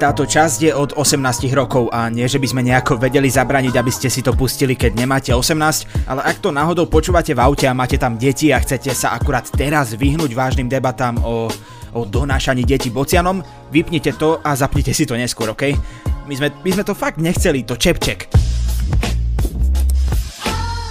Táto časť je od 18 rokov a nie, že by sme nejako vedeli zabraniť, aby ste si to pustili, keď nemáte 18, ale ak to náhodou počúvate v aute a máte tam deti a chcete sa akurát teraz vyhnúť vážnym debatám o, o donášaní detí bocianom, vypnite to a zapnite si to neskôr, ok? My sme, my sme to fakt nechceli, to čepček.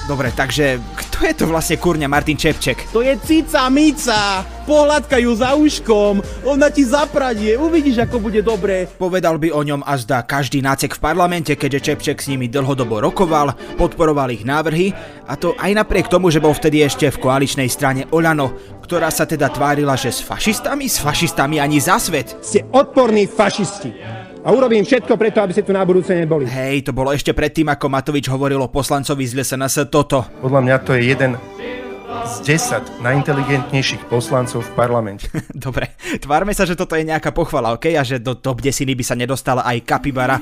Dobre, takže kto je to vlastne kurňa Martin Čepček? To je cica mica! Pohľadka ju za uškom, ona ti zapradie, uvidíš ako bude dobré. Povedal by o ňom a zdá každý nácek v parlamente, keďže Čepček s nimi dlhodobo rokoval, podporoval ich návrhy a to aj napriek tomu, že bol vtedy ešte v koaličnej strane Olano, ktorá sa teda tvárila, že s fašistami, s fašistami ani za svet. Ste odporní fašisti. A urobím všetko preto, aby ste tu na budúce neboli. Hej, to bolo ešte predtým, ako Matovič hovoril o poslancovi z SNS toto. Podľa mňa to je jeden z 10 najinteligentnejších poslancov v parlamente. Dobre, tvárme sa, že toto je nejaká pochvala, ok? A že do top desiny by sa nedostala aj Kapibara.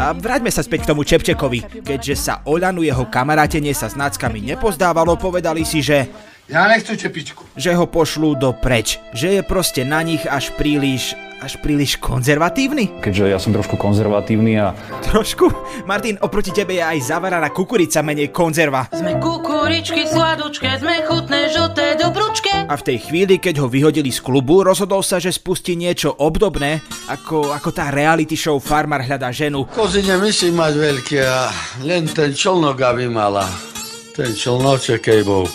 A vráťme sa späť k tomu Čepčekovi. Keďže sa Oľanu jeho kamarátenie sa s náckami nepozdávalo, povedali si, že ja nechcem čepičku. Že ho pošlú do preč. Že je proste na nich až príliš až príliš konzervatívny? Keďže ja som trošku konzervatívny a... Trošku? Martin, oproti tebe je aj zavaraná kukurica menej konzerva. Sme kukuričky sladučké, sme chutné, žlté, dobručké. A v tej chvíli, keď ho vyhodili z klubu, rozhodol sa, že spustí niečo obdobné, ako, ako tá reality show Farmar hľadá ženu. Kozy nemyslí mať veľké a len ten člnok, aby mala. Ten člnoček, keď bol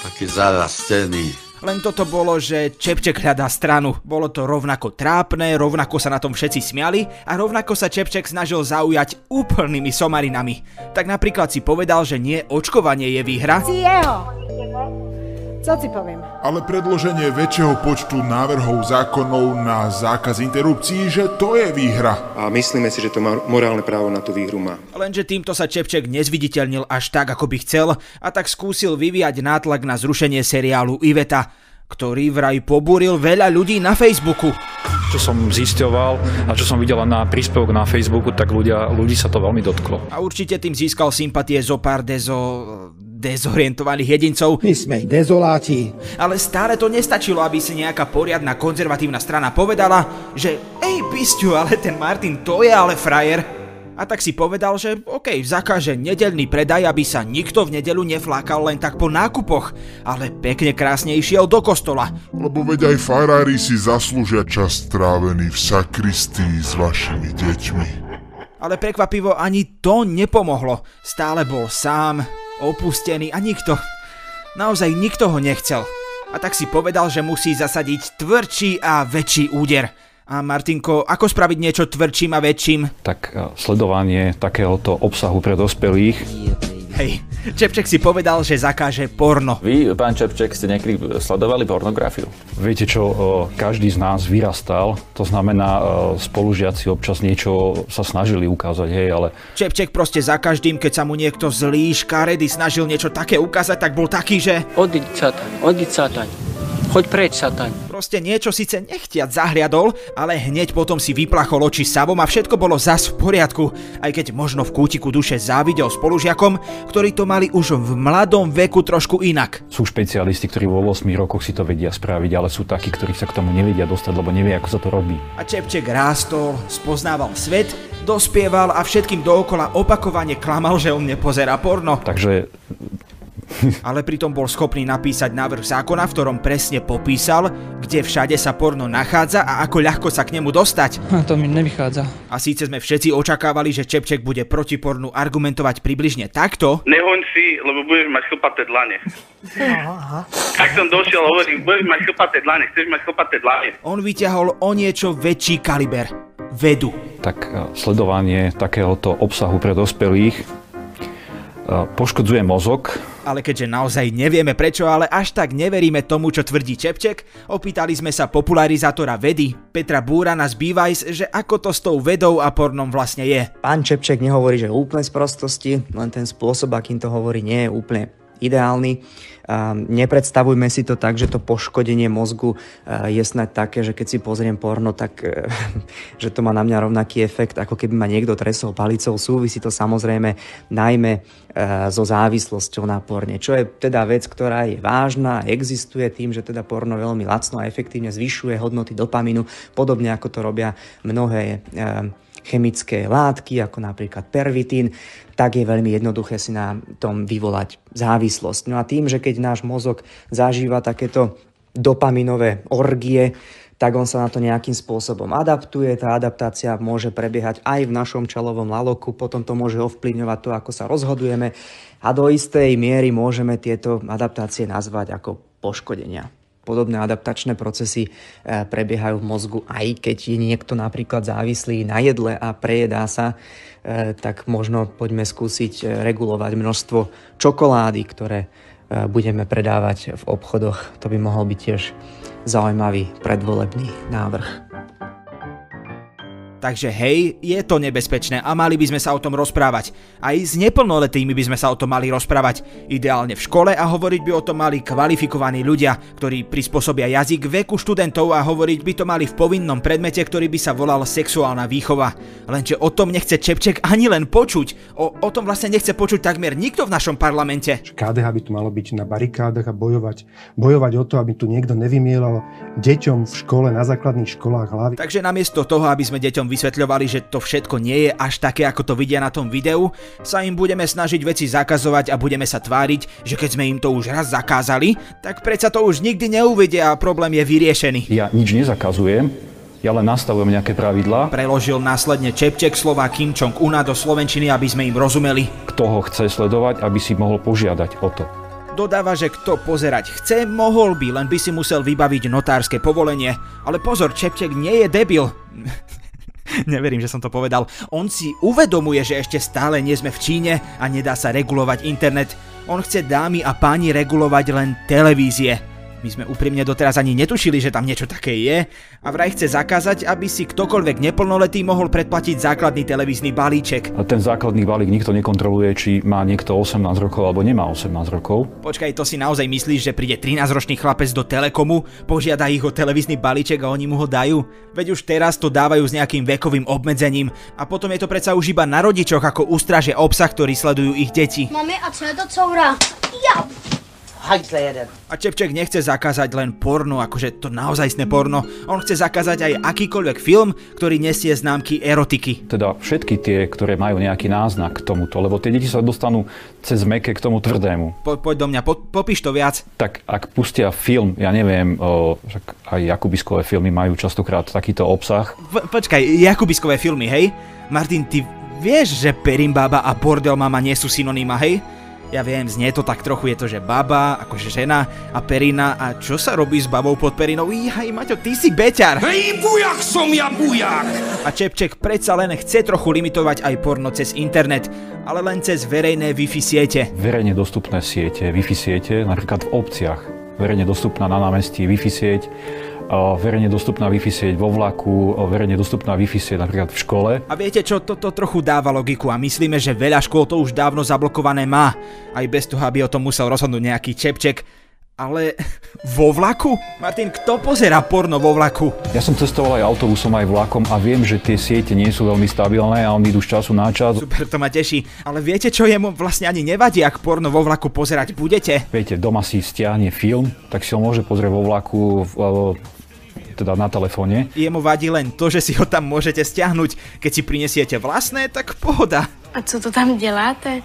taký zarastený. Len toto bolo, že Čepček hľadá stranu. Bolo to rovnako trápne, rovnako sa na tom všetci smiali a rovnako sa Čepček snažil zaujať úplnými somarinami. Tak napríklad si povedal, že nie očkovanie je výhra. Si jeho. Co poviem? Ale predloženie väčšieho počtu návrhov zákonov na zákaz interrupcií, že to je výhra. A myslíme si, že to morálne právo na tú výhru má. Lenže týmto sa Čepček nezviditeľnil až tak, ako by chcel a tak skúsil vyvíjať nátlak na zrušenie seriálu Iveta, ktorý vraj pobúril veľa ľudí na Facebooku. Čo som zisťoval a čo som videl na príspevok na Facebooku, tak ľudia, ľudí sa to veľmi dotklo. A určite tým získal sympatie zo pár dezo dezorientovaných jedincov. My sme dezoláti. Ale stále to nestačilo, aby si nejaká poriadna konzervatívna strana povedala, že ej, pisťu, ale ten Martin to je ale frajer. A tak si povedal, že OK, zakáže nedelný predaj, aby sa nikto v nedelu neflákal len tak po nákupoch, ale pekne krásne išiel do kostola. Lebo veď aj farári si zaslúžia čas strávený v sakristii s vašimi deťmi. Ale prekvapivo ani to nepomohlo. Stále bol sám, opustený a nikto, naozaj nikto ho nechcel. A tak si povedal, že musí zasadiť tvrdší a väčší úder. A Martinko, ako spraviť niečo tvrdším a väčším? Tak e, sledovanie takéhoto obsahu pre dospelých Hej, Čepček si povedal, že zakáže porno. Vy, pán Čepček, ste niekedy sledovali pornografiu? Viete čo, každý z nás vyrastal, to znamená, spolužiaci občas niečo sa snažili ukázať, hej, ale... Čepček proste za každým, keď sa mu niekto zlý, škaredy snažil niečo také ukázať, tak bol taký, že... Odiť sataň, odiť sataň. Choď preč, sataň. Proste niečo síce nechtiac zahliadol, ale hneď potom si vyplachol oči savom a všetko bolo zas v poriadku, aj keď možno v kútiku duše závidel spolužiakom, ktorí to mali už v mladom veku trošku inak. Sú špecialisti, ktorí vo 8 rokoch si to vedia spraviť, ale sú takí, ktorí sa k tomu nevedia dostať, lebo nevie, ako sa to robí. A Čepček rástol, spoznával svet, dospieval a všetkým dookola opakovane klamal, že on nepozerá porno. Takže ale pritom bol schopný napísať návrh zákona, v ktorom presne popísal, kde všade sa porno nachádza a ako ľahko sa k nemu dostať. A to mi nevychádza. A síce sme všetci očakávali, že Čepček bude proti pornu argumentovať približne takto. Nehoň si, lebo budeš mať chlpaté dlane. Aha. Tak som došiel, hovorím, budeš mať chlpaté dlane, chceš mať chlpaté dlane. On vyťahol o niečo väčší kaliber. Vedu. Tak e, sledovanie takéhoto obsahu pre dospelých poškodzuje mozog. Ale keďže naozaj nevieme prečo, ale až tak neveríme tomu, čo tvrdí Čepček, opýtali sme sa popularizátora vedy, Petra Búrana z Bivajs, že ako to s tou vedou a pornom vlastne je. Pán Čepček nehovorí, že úplne z prostosti, len ten spôsob, akým to hovorí, nie je úplne ideálny. Nepredstavujme si to tak, že to poškodenie mozgu je snad také, že keď si pozriem porno, tak že to má na mňa rovnaký efekt, ako keby ma niekto tresol palicou. Súvisí to samozrejme najmä so závislosťou na porne, čo je teda vec, ktorá je vážna, existuje tým, že teda porno veľmi lacno a efektívne zvyšuje hodnoty dopaminu, podobne ako to robia mnohé chemické látky, ako napríklad pervitín, tak je veľmi jednoduché si na tom vyvolať závislosť. No a tým, že keď náš mozog zažíva takéto dopaminové orgie, tak on sa na to nejakým spôsobom adaptuje. Tá adaptácia môže prebiehať aj v našom čelovom laloku, potom to môže ovplyvňovať to, ako sa rozhodujeme a do istej miery môžeme tieto adaptácie nazvať ako poškodenia podobné adaptačné procesy e, prebiehajú v mozgu, aj keď je niekto napríklad závislý na jedle a prejedá sa, e, tak možno poďme skúsiť e, regulovať množstvo čokolády, ktoré budeme predávať v obchodoch. To by mohol byť tiež zaujímavý predvolebný návrh. Takže hej, je to nebezpečné a mali by sme sa o tom rozprávať. Aj s neplnoletými by sme sa o tom mali rozprávať. Ideálne v škole a hovoriť by o tom mali kvalifikovaní ľudia, ktorí prispôsobia jazyk veku študentov a hovoriť by to mali v povinnom predmete, ktorý by sa volal sexuálna výchova. Lenže o tom nechce Čepček ani len počuť. O, o tom vlastne nechce počuť takmer nikto v našom parlamente. KDH by tu malo byť na barikádach a bojovať, bojovať o to, aby tu niekto nevymielal deťom v škole, na základných školách hlavy. Takže namiesto toho, aby sme deťom vysvetľovali, že to všetko nie je až také, ako to vidia na tom videu, sa im budeme snažiť veci zakazovať a budeme sa tváriť, že keď sme im to už raz zakázali, tak predsa to už nikdy neuvidia a problém je vyriešený. Ja nič nezakazujem, ja len nastavujem nejaké pravidlá. Preložil následne Čepček slova Kim Jong-una do slovenčiny, aby sme im rozumeli. Kto ho chce sledovať, aby si mohol požiadať o to. Dodáva, že kto pozerať chce, mohol by, len by si musel vybaviť notárske povolenie. Ale pozor, Čepček nie je debil. Neverím, že som to povedal. On si uvedomuje, že ešte stále nie sme v Číne a nedá sa regulovať internet. On chce dámy a páni regulovať len televízie. My sme úprimne doteraz ani netušili, že tam niečo také je a vraj chce zakázať, aby si ktokoľvek neplnoletý mohol predplatiť základný televízny balíček. A ten základný balík nikto nekontroluje, či má niekto 18 rokov alebo nemá 18 rokov. Počkaj, to si naozaj myslíš, že príde 13-ročný chlapec do Telekomu, požiada ich o televízny balíček a oni mu ho dajú? Veď už teraz to dávajú s nejakým vekovým obmedzením a potom je to predsa už iba na rodičoch, ako ústraže obsah, ktorý sledujú ich deti. Mami, a čo je to coura? Ja! Hajzle jeden. A Čepček nechce zakázať len porno, akože to naozajstné porno. On chce zakázať aj akýkoľvek film, ktorý nesie známky erotiky. Teda všetky tie, ktoré majú nejaký náznak k tomuto, lebo tie deti sa dostanú cez meké k tomu tvrdému. Po, poď do mňa, po, popíš to viac. Tak ak pustia film, ja neviem, o, aj Jakubiskové filmy majú častokrát takýto obsah. Po, počkaj, Jakubiskové filmy, hej? Martin, ty vieš, že Perimbába a Bordel mama nie sú synonýma, hej? Ja viem, znie to tak trochu, je to, že baba, akože žena a perina. A čo sa robí s babou pod perinou? Jaj, Maťo, ty si beťar! Hej, bujak som ja, bujak! A Čepček predsa len chce trochu limitovať aj porno cez internet, ale len cez verejné Wi-Fi siete. Verejne dostupné siete, Wi-Fi siete, napríklad v obciach. Verejne dostupná na námestí Wi-Fi sieť verejne dostupná Wi-Fi sieť vo vlaku, verejne dostupná Wi-Fi sieť napríklad v škole. A viete čo, toto to trochu dáva logiku a myslíme, že veľa škôl to už dávno zablokované má. Aj bez toho, aby o tom musel rozhodnúť nejaký čepček. Ale vo vlaku? Martin, kto pozera porno vo vlaku? Ja som cestoval aj autobusom, aj vlakom a viem, že tie siete nie sú veľmi stabilné a oni idú z času na čas. Super, to ma teší. Ale viete, čo jemu vlastne ani nevadí, ak porno vo vlaku pozerať budete? Viete, doma si stiahne film, tak si ho môže pozrieť vo vlaku v, teda na telefóne. Jemu vadí len to, že si ho tam môžete stiahnuť. Keď si prinesiete vlastné, tak pohoda. A co to tam děláte?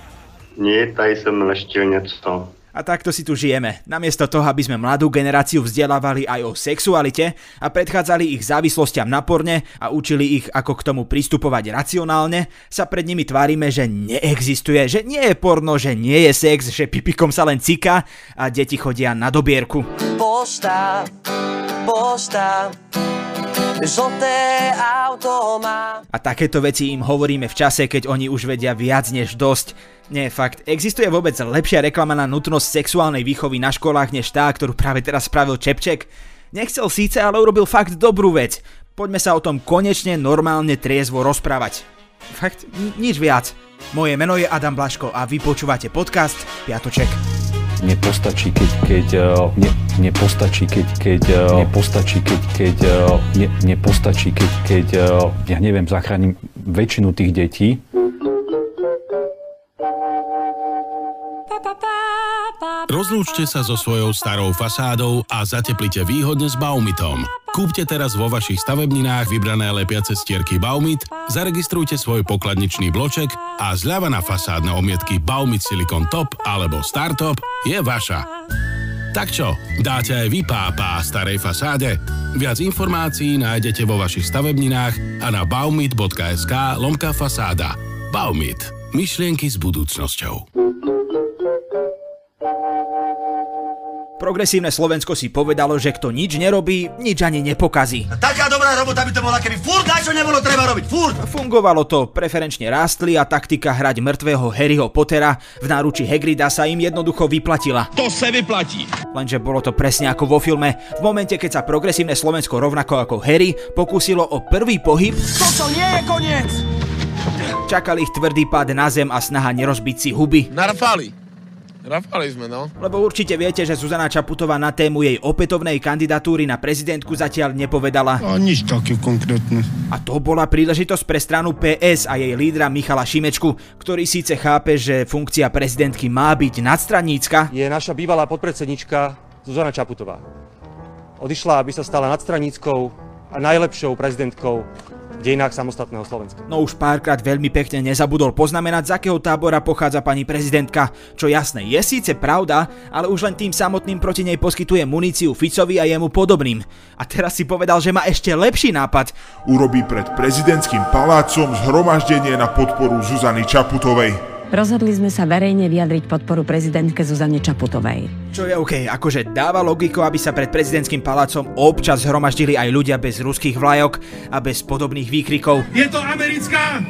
Nie, tady som ešte něco. A takto si tu žijeme. Namiesto toho, aby sme mladú generáciu vzdelávali aj o sexualite a predchádzali ich závislostiam na porne a učili ich, ako k tomu pristupovať racionálne, sa pred nimi tvárime, že neexistuje, že nie je porno, že nie je sex, že pipikom sa len cika a deti chodia na dobierku. Pošta, pošta, žlté auto má. A takéto veci im hovoríme v čase, keď oni už vedia viac než dosť. Nie, fakt, existuje vôbec lepšia reklama na nutnosť sexuálnej výchovy na školách než tá, ktorú práve teraz spravil Čepček? Nechcel síce, ale urobil fakt dobrú vec. Poďme sa o tom konečne normálne triezvo rozprávať. Fakt, nič viac. Moje meno je Adam Blaško a vy počúvate podcast Piatoček. Nepostačí, keď, keď ne, nepostačí, keď, keď nepostačí, keď, keď ne, nepostačí, keď, keď ja neviem, zachránim väčšinu tých detí. Rozlúčte sa so svojou starou fasádou a zateplite výhodne s Baumitom. Kúpte teraz vo vašich stavebninách vybrané lepiace stierky Baumit, zaregistrujte svoj pokladničný bloček a zľava na fasádne omietky Baumit Silicon Top alebo Startop je vaša. Tak čo, dáte aj vy pápa starej fasáde? Viac informácií nájdete vo vašich stavebninách a na baumit.sk lomka fasáda. Baumit. Myšlienky s budúcnosťou. Progresívne Slovensko si povedalo, že kto nič nerobí, nič ani nepokazí. Taká dobrá robota by to bola, keby furt čo nebolo treba robiť, furt! Fungovalo to, preferenčne rástli a taktika hrať mŕtvého Harryho Pottera v náruči Hagrida sa im jednoducho vyplatila. To sa vyplatí! Lenže bolo to presne ako vo filme. V momente, keď sa progresívne Slovensko rovnako ako Harry pokúsilo o prvý pohyb... Toto nie je koniec! Čakal ich tvrdý pád na zem a snaha nerozbiť si huby. Narafali. Rafali sme, no. Lebo určite viete, že Zuzana Čaputová na tému jej opätovnej kandidatúry na prezidentku zatiaľ nepovedala. A nič také konkrétne. A to bola príležitosť pre stranu PS a jej lídra Michala Šimečku, ktorý síce chápe, že funkcia prezidentky má byť nadstranícka. Je naša bývalá podpredsednička Zuzana Čaputová. Odišla, aby sa stala nadstraníckou a najlepšou prezidentkou dejinách samostatného Slovenska. No už párkrát veľmi pekne nezabudol poznamenať, z akého tábora pochádza pani prezidentka. Čo jasné, je síce pravda, ale už len tým samotným proti nej poskytuje muníciu Ficovi a jemu podobným. A teraz si povedal, že má ešte lepší nápad. Urobí pred prezidentským palácom zhromaždenie na podporu Zuzany Čaputovej. Rozhodli sme sa verejne vyjadriť podporu prezidentke Zuzane Čaputovej. Čo je OK, akože dáva logiku, aby sa pred prezidentským palácom občas zhromaždili aj ľudia bez ruských vlajok a bez podobných výkrikov. Je to americká!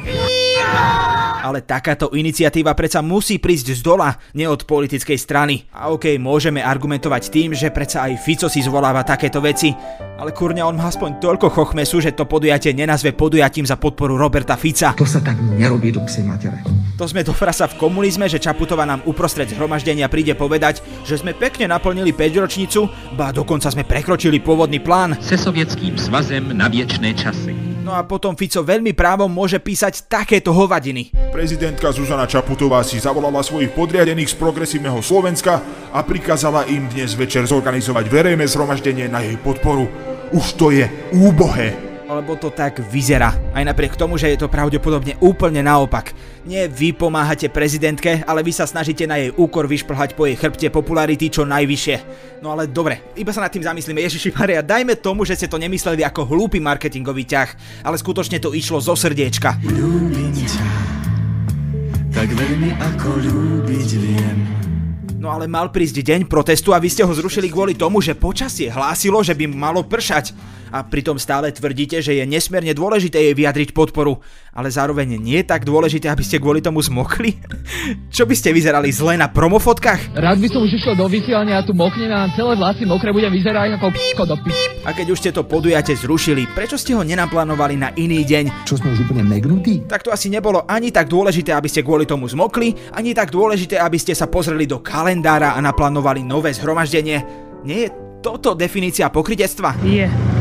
Ale takáto iniciatíva predsa musí prísť z dola, nie od politickej strany. A OK, môžeme argumentovať tým, že predsa aj Fico si zvoláva takéto veci, ale kurňa on má aspoň toľko chochmesu, že to podujatie nenazve podujatím za podporu Roberta Fica. To sa tak nerobí do psej matere. To sme do frasa v komunizme, že Čaputová nám uprostred zhromaždenia príde povedať, že sme pekne naplnili 5 ročnicu, ba dokonca sme prekročili pôvodný plán. Se sovietským svazem na viečné časy. No a potom Fico veľmi právom môže písať takéto hovadiny. Prezidentka Zuzana Čaputová si zavolala svojich podriadených z progresívneho Slovenska a prikázala im dnes večer zorganizovať verejné zhromaždenie na jej podporu. Už to je úbohé lebo to tak vyzerá. Aj napriek tomu, že je to pravdepodobne úplne naopak. Nie vy pomáhate prezidentke, ale vy sa snažíte na jej úkor vyšplhať po jej chrbte popularity čo najvyššie. No ale dobre, iba sa nad tým zamyslíme. Ježiši Maria, dajme tomu, že ste to nemysleli ako hlúpy marketingový ťah, ale skutočne to išlo zo srdiečka. Ľúbim ťa, tak veľmi ako ľúbiť viem. No ale mal prísť deň protestu a vy ste ho zrušili kvôli tomu, že počasie hlásilo, že by malo pršať a pritom stále tvrdíte, že je nesmierne dôležité jej vyjadriť podporu, ale zároveň nie je tak dôležité, aby ste kvôli tomu zmokli? Čo by ste vyzerali zle na promofotkách? Rád by som už išiel do vysielania a tu moknem a celé vlasy mokré budem vyzerať ako píko do píp. A keď už ste to podujate zrušili, prečo ste ho nenaplánovali na iný deň? Čo sme už úplne megnutí? Tak to asi nebolo ani tak dôležité, aby ste kvôli tomu zmokli, ani tak dôležité, aby ste sa pozreli do kalendára a naplánovali nové zhromaždenie. Nie je toto definícia pokrytectva? Je.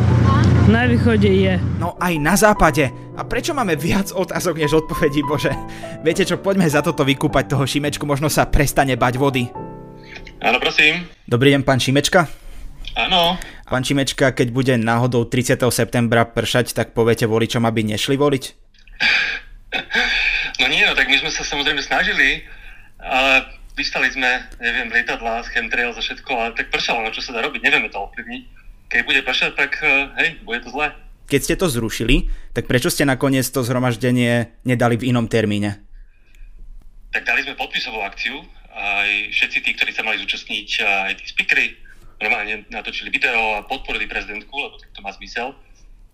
Na východe je. No aj na západe. A prečo máme viac otázok než odpovedí, bože? Viete čo, poďme za toto vykúpať toho Šimečku, možno sa prestane bať vody. Áno, prosím. Dobrý deň, pán Šimečka. Áno. Pán Šimečka, keď bude náhodou 30. septembra pršať, tak poviete voličom, aby nešli voliť? No nie, no tak my sme sa samozrejme snažili, ale vystali sme, neviem, lietadla, chemtrail za všetko, ale tak pršalo, no čo sa dá robiť, nevieme to ovplyvniť keď bude pršať, tak eh, hej, bude to zle. Keď ste to zrušili, tak prečo ste nakoniec to zhromaždenie nedali v inom termíne? Tak dali sme podpisovú akciu, aj všetci tí, ktorí sa mali zúčastniť, aj tí speakery, normálne natočili video a podporili prezidentku, lebo tak to má zmysel.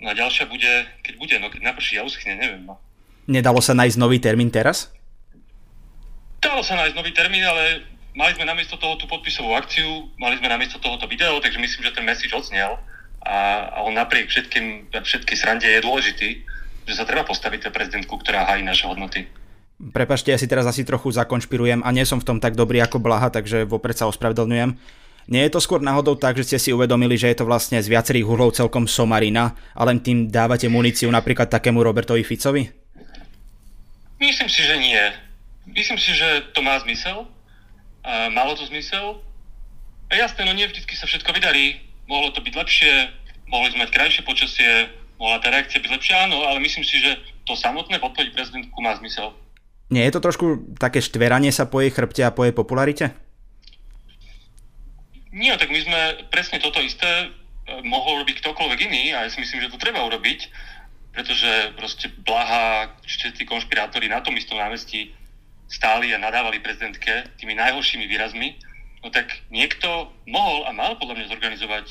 No a ďalšia bude, keď bude, no keď naprší a uschne, neviem. No. Nedalo sa nájsť nový termín teraz? Dalo sa nájsť nový termín, ale mali sme namiesto toho tú podpisovú akciu, mali sme namiesto tohoto video, takže myslím, že ten message odznel a, a on napriek všetkým, všetkej srande je dôležitý, že sa treba postaviť pre prezidentku, ktorá hájí naše hodnoty. Prepašte, ja si teraz asi trochu zakonšpirujem a nie som v tom tak dobrý ako Blaha, takže vopred sa ospravedlňujem. Nie je to skôr náhodou tak, že ste si uvedomili, že je to vlastne z viacerých uhlov celkom somarina a len tým dávate muníciu napríklad takému Robertovi Ficovi? Myslím si, že nie. Myslím si, že to má zmysel. A malo to zmysel. A jasné, no nie vždy sa všetko vydarí. Mohlo to byť lepšie, mohli sme mať krajšie počasie, mohla tá reakcia byť lepšia, áno, ale myslím si, že to samotné podporiť prezidentku má zmysel. Nie je to trošku také štveranie sa po jej chrbte a po jej popularite? Nie, tak my sme presne toto isté e, mohol robiť ktokoľvek iný a ja si myslím, že to treba urobiť, pretože proste Blaha, všetci konšpirátori na tom istom námestí stáli a nadávali prezidentke tými najhoršími výrazmi, no tak niekto mohol a mal podľa mňa zorganizovať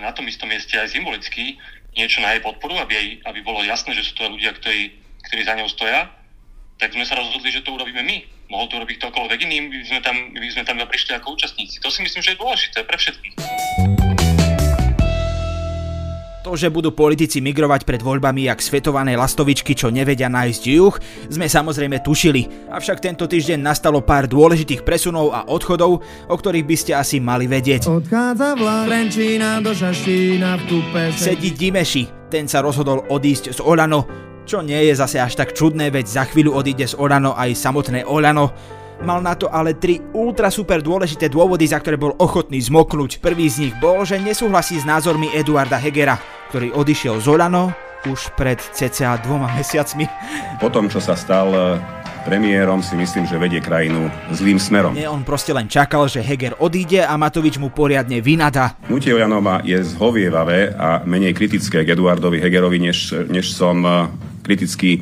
na tom istom mieste aj symbolicky niečo na jej podporu, aby, jej, aby bolo jasné, že sú to ľudia, ktorí, ktorí za ňou stoja, tak sme sa rozhodli, že to urobíme my mohol to robiť ktokoľvek iný, my by sme tam, my sme tam prišli ako účastníci. To si myslím, že je dôležité pre všetkých. To, že budú politici migrovať pred voľbami jak svetované lastovičky, čo nevedia nájsť juh, sme samozrejme tušili. Avšak tento týždeň nastalo pár dôležitých presunov a odchodov, o ktorých by ste asi mali vedieť. Odchádza vlak do Šaštína v tupe. Sedí Dimeši, ten sa rozhodol odísť z Olano, čo nie je zase až tak čudné, veď za chvíľu odíde z Olano aj samotné Olano. Mal na to ale tri ultra super dôležité dôvody, za ktoré bol ochotný zmoknúť. Prvý z nich bol, že nesúhlasí s názormi Eduarda Hegera, ktorý odišiel z Olano už pred cca dvoma mesiacmi. Po tom, čo sa stal premiérom si myslím, že vedie krajinu zlým smerom. Nie, on proste len čakal, že Heger odíde a Matovič mu poriadne vynada. Hnutie Ojanova je zhovievavé a menej kritické k Eduardovi Hegerovi, než, než som kritický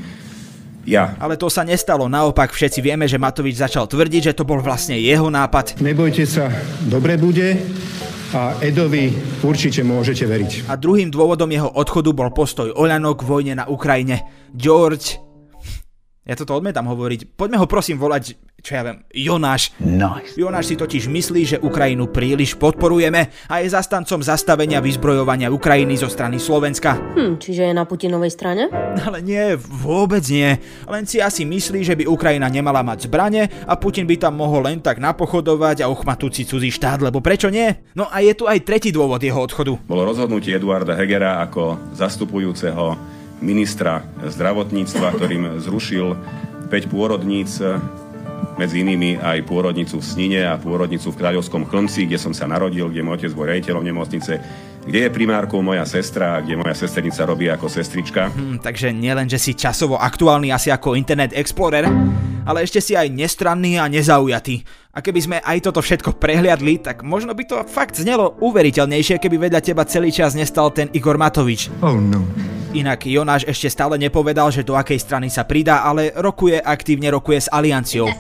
ja. Ale to sa nestalo, naopak všetci vieme, že Matovič začal tvrdiť, že to bol vlastne jeho nápad. Nebojte sa, dobre bude a Edovi určite môžete veriť. A druhým dôvodom jeho odchodu bol postoj Oľano k vojne na Ukrajine. George ja toto odmietam hovoriť. Poďme ho prosím volať, čo ja viem, Jonáš. Nice. Jonáš si totiž myslí, že Ukrajinu príliš podporujeme a je zastancom zastavenia vyzbrojovania Ukrajiny zo strany Slovenska. Hm, čiže je na Putinovej strane? Ale nie, vôbec nie. Len si asi myslí, že by Ukrajina nemala mať zbrane a Putin by tam mohol len tak napochodovať a uchmatúť si cudzí štát, lebo prečo nie? No a je tu aj tretí dôvod jeho odchodu. Bolo rozhodnutie Eduarda Hegera ako zastupujúceho ministra zdravotníctva, ktorým zrušil 5 pôrodníc, medzi inými aj pôrodnicu v Snine a pôrodnicu v Kráľovskom Chlmci, kde som sa narodil, kde môj otec bol rejiteľom nemocnice, kde je primárkou moja sestra, kde moja sesternica robí ako sestrička. Hmm, takže nielen, že si časovo aktuálny asi ako Internet Explorer, ale ešte si aj nestranný a nezaujatý. A keby sme aj toto všetko prehliadli, tak možno by to fakt znelo uveriteľnejšie, keby vedľa teba celý čas nestal ten Igor Matovič. Oh no. Inak Jonáš ešte stále nepovedal, že do akej strany sa pridá, ale rokuje, aktívne rokuje s Alianciou.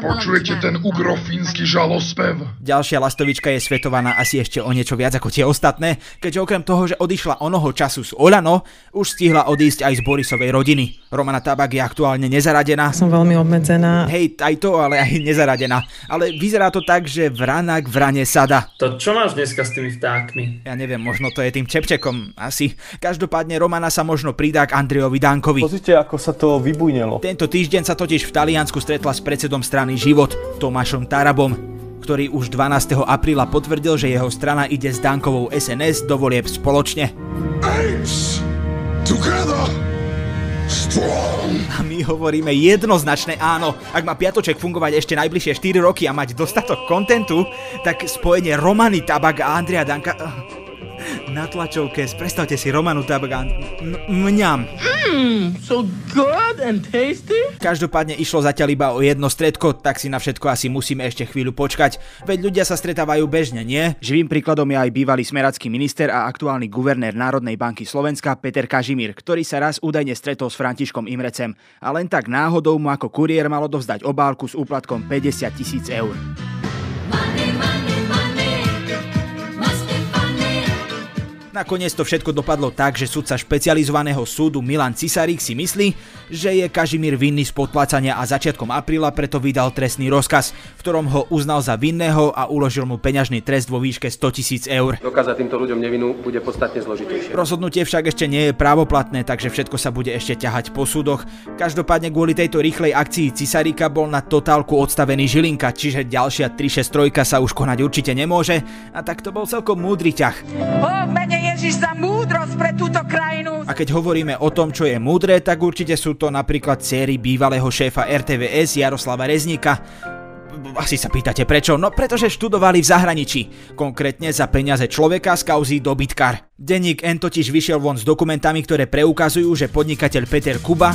Počujete ten ugrofínsky žalospev? Ďalšia lastovička je svetovaná asi ešte o niečo viac ako tie ostatné, keďže okrem toho, že odišla onoho času z Olano, už stihla odísť aj z Borisovej rodiny. Romana Tabak je aktuálne nezaradená. Som veľmi obmedzená. Hej, aj to, ale aj nezaradená zaradená. Ale vyzerá to tak, že vranak vrane sada. To čo máš dneska s tými vtákmi? Ja neviem, možno to je tým čepčekom, asi. Každopádne Romana sa možno pridá k Andrejovi Dankovi. Pozrite, ako sa to vybujnelo. Tento týždeň sa totiž v Taliansku stretla s predsedom strany Život, Tomášom Tarabom, ktorý už 12. apríla potvrdil, že jeho strana ide s Dankovou SNS do volieb spoločne. Apes together! A my hovoríme jednoznačné áno. Ak má piatoček fungovať ešte najbližšie 4 roky a mať dostatok kontentu, tak spojenie Romany Tabak a Andrea Danka na tlačovke, predstavte si Romanu Tabagan. Mňam. Mmm, so good and tasty. Každopádne išlo zatiaľ iba o jedno stredko, tak si na všetko asi musíme ešte chvíľu počkať. Veď ľudia sa stretávajú bežne, nie? Živým príkladom je aj bývalý smeracký minister a aktuálny guvernér Národnej banky Slovenska Peter Kažimír, ktorý sa raz údajne stretol s Františkom Imrecem a len tak náhodou mu ako kuriér malo dovzdať obálku s úplatkom 50 tisíc eur. Nakoniec to všetko dopadlo tak, že sudca špecializovaného súdu Milan Cisarík si myslí, že je Kažimír vinný z podplácania a začiatkom apríla preto vydal trestný rozkaz, v ktorom ho uznal za vinného a uložil mu peňažný trest vo výške 100 tisíc eur. Dokázať týmto ľuďom nevinu bude podstatne zložitejšie. Rozhodnutie však ešte nie je právoplatné, takže všetko sa bude ešte ťahať po súdoch. Každopádne kvôli tejto rýchlej akcii Cisaríka bol na totálku odstavený Žilinka, čiže ďalšia 363 sa už konať určite nemôže a tak to bol celkom múdry ťah. Oh, mene Ježiš za múdrosť pre túto krajinu. A keď hovoríme o tom, čo je múdre, tak určite sú to napríklad céry bývalého šéfa RTVS Jaroslava Reznika. Asi sa pýtate prečo? No pretože študovali v zahraničí, konkrétne za peniaze človeka z kauzy dobytkar. Denník N totiž vyšiel von s dokumentami, ktoré preukazujú, že podnikateľ Peter Kuba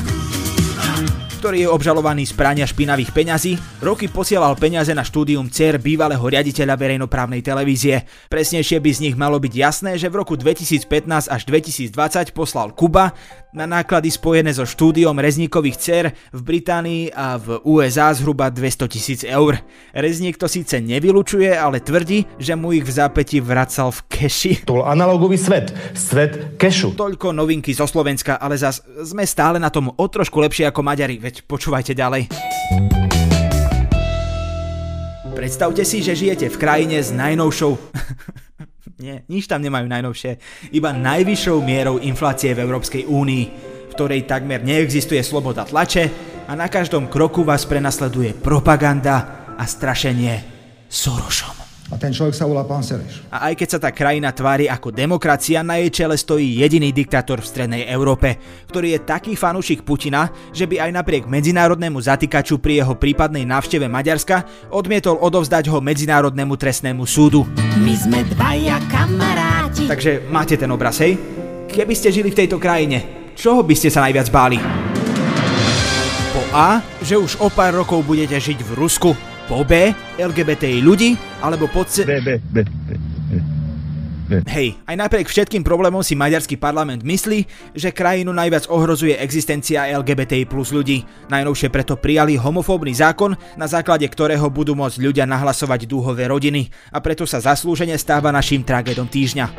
ktorý je obžalovaný z prania špinavých peňazí, roky posielal peniaze na štúdium CER bývalého riaditeľa verejnoprávnej televízie. Presnejšie by z nich malo byť jasné, že v roku 2015 až 2020 poslal Kuba na náklady spojené so štúdiom rezníkových cer v Británii a v USA zhruba 200 tisíc eur. Rezník to síce nevylučuje, ale tvrdí, že mu ich v zápäti vracal v keši. To bol analogový svet, svet kešu. Toľko novinky zo Slovenska, ale zas sme stále na tom o trošku lepšie ako Maďari, veď počúvajte ďalej. Predstavte si, že žijete v krajine s najnovšou... Nie, nič tam nemajú najnovšie. Iba najvyššou mierou inflácie v Európskej únii, v ktorej takmer neexistuje sloboda tlače a na každom kroku vás prenasleduje propaganda a strašenie Sorošom. A ten človek sa volá pán Sereš. A aj keď sa tá krajina tvári ako demokracia, na jej čele stojí jediný diktátor v strednej Európe, ktorý je taký fanúšik Putina, že by aj napriek medzinárodnému zatýkaču pri jeho prípadnej návšteve Maďarska odmietol odovzdať ho Medzinárodnému trestnému súdu. My sme dvaja kamaráti. Takže máte ten obraz, hej? Keby ste žili v tejto krajine, čoho by ste sa najviac báli? Po A, že už o pár rokov budete žiť v Rusku, po B, LGBTI ľudí, alebo po C... B, B, B, B. Hej, aj napriek všetkým problémom si maďarský parlament myslí, že krajinu najviac ohrozuje existencia LGBTI plus ľudí. Najnovšie preto prijali homofóbny zákon, na základe ktorého budú môcť ľudia nahlasovať dúhové rodiny a preto sa zaslúžene stáva našim tragédom týždňa.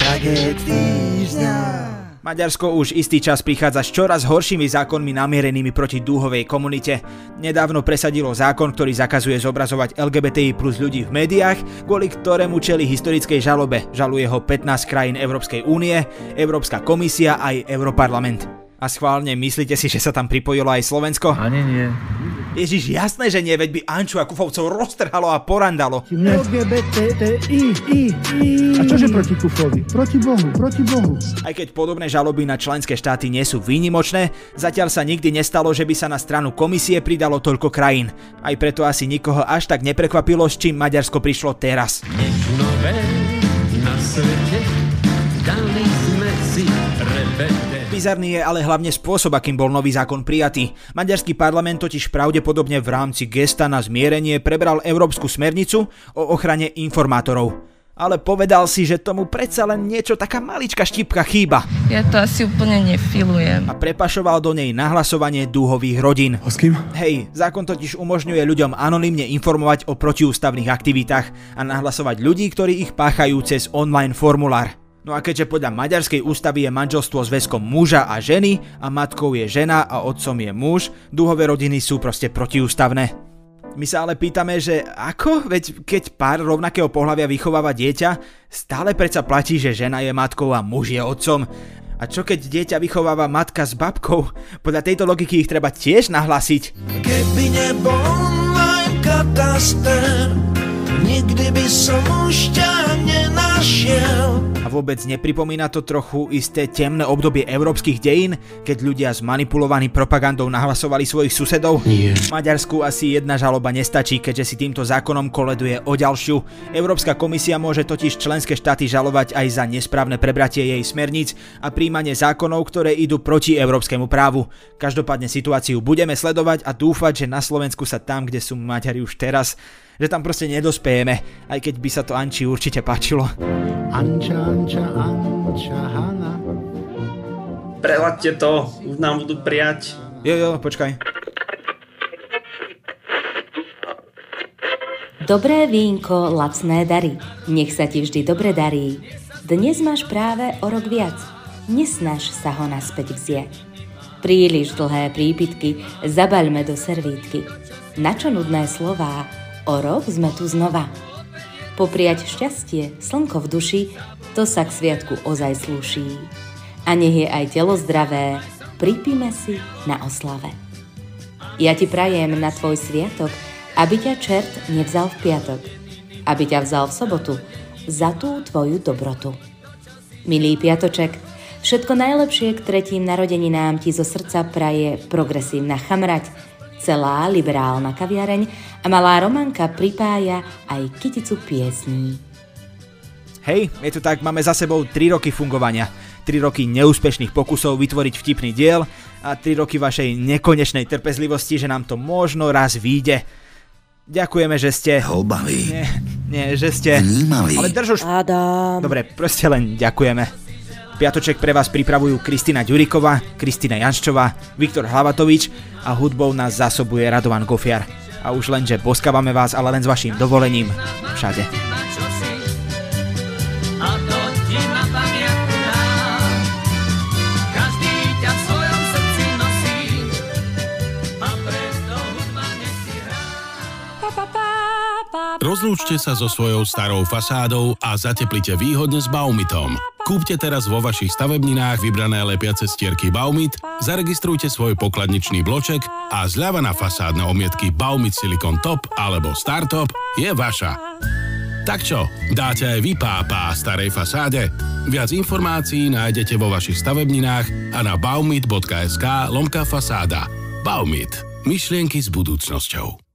Tragéd týždňa. Maďarsko už istý čas prichádza s čoraz horšími zákonmi namierenými proti dúhovej komunite. Nedávno presadilo zákon, ktorý zakazuje zobrazovať LGBTI plus ľudí v médiách, kvôli ktorému čeli historickej žalobe. Žaluje ho 15 krajín Európskej únie, Európska komisia aj Europarlament. A schválne, myslíte si, že sa tam pripojilo aj Slovensko? Ani nie. Ježiš, jasné, že nie, veď by Anču a Kufovcov roztrhalo a porandalo. A čože proti Kufovi? Proti Bohu, proti Bohu. Aj keď podobné žaloby na členské štáty nie sú výnimočné, zatiaľ sa nikdy nestalo, že by sa na stranu komisie pridalo toľko krajín. Aj preto asi nikoho až tak neprekvapilo, s čím Maďarsko prišlo teraz. Nové na svete, Bizarný je ale hlavne spôsob, akým bol nový zákon prijatý. Maďarský parlament totiž pravdepodobne v rámci gesta na zmierenie prebral Európsku smernicu o ochrane informátorov. Ale povedal si, že tomu predsa len niečo taká malička štipka chýba. Ja to asi úplne nefilujem. A prepašoval do nej nahlasovanie dúhových rodín. A s kým? Hej, zákon totiž umožňuje ľuďom anonymne informovať o protiústavných aktivitách a nahlasovať ľudí, ktorí ich páchajú cez online formulár. No a keďže podľa maďarskej ústavy je manželstvo zväzkom muža a ženy a matkou je žena a otcom je muž, dúhové rodiny sú proste protiústavné. My sa ale pýtame, že ako? Veď keď pár rovnakého pohľavia vychováva dieťa, stále predsa platí, že žena je matkou a muž je otcom. A čo keď dieťa vychováva matka s babkou? Podľa tejto logiky ich treba tiež nahlasiť. Keby nebol online kataster, nikdy by som už ťa nenašiel. A vôbec nepripomína to trochu isté temné obdobie európskych dejín, keď ľudia zmanipulovaní propagandou nahlasovali svojich susedov? Nie. Maďarsku asi jedna žaloba nestačí, keďže si týmto zákonom koleduje o ďalšiu. Európska komisia môže totiž členské štáty žalovať aj za nesprávne prebratie jej smerníc a príjmanie zákonov, ktoré idú proti európskemu právu. Každopádne situáciu budeme sledovať a dúfať, že na Slovensku sa tam, kde sú Maďari už teraz, že tam proste nedospejeme, aj keď by sa to Anči určite páčilo. Anča, Anča, Anča, Hana. Prelaďte to, už nám budú prijať. Jo, jo, počkaj. Dobré vínko, lacné dary, nech sa ti vždy dobre darí. Dnes máš práve o rok viac, nesnaž sa ho naspäť vziať. Príliš dlhé prípitky zabaľme do servítky. Na čo nudné slová, o rok sme tu znova. Popriať šťastie, slnko v duši, to sa k sviatku ozaj slúší. A nech je aj telo zdravé, pripíme si na oslave. Ja ti prajem na tvoj sviatok, aby ťa čert nevzal v piatok, aby ťa vzal v sobotu za tú tvoju dobrotu. Milý piatoček, všetko najlepšie k tretím narodeninám ti zo srdca praje progresívna chamrať, celá liberálna kaviareň a malá Romanka pripája aj kyticu piesní. Hej, je to tak, máme za sebou 3 roky fungovania. 3 roky neúspešných pokusov vytvoriť vtipný diel a 3 roky vašej nekonečnej trpezlivosti, že nám to možno raz vyjde. Ďakujeme, že ste... Houbaví. Nie, nie, že ste... Vnímaví. Ale drž už... Adam. Dobre, proste len ďakujeme. Piatoček pre vás pripravujú Kristina Ďuriková, Kristina Janščová, Viktor Hlavatovič a hudbou nás zásobuje Radovan Gofiar. A už len, že boskávame vás, ale len s vašim dovolením. Všade. Rozlúčte sa so svojou starou fasádou a zateplite výhodne s Baumitom. Kúpte teraz vo vašich stavebninách vybrané lepiace stierky Baumit, zaregistrujte svoj pokladničný bloček a zľava na fasádne omietky Baumit Silicon Top alebo Startop je vaša. Tak čo, dáte aj vy pápa starej fasáde? Viac informácií nájdete vo vašich stavebninách a na baumit.sk lomka fasáda. Baumit. Myšlienky s budúcnosťou.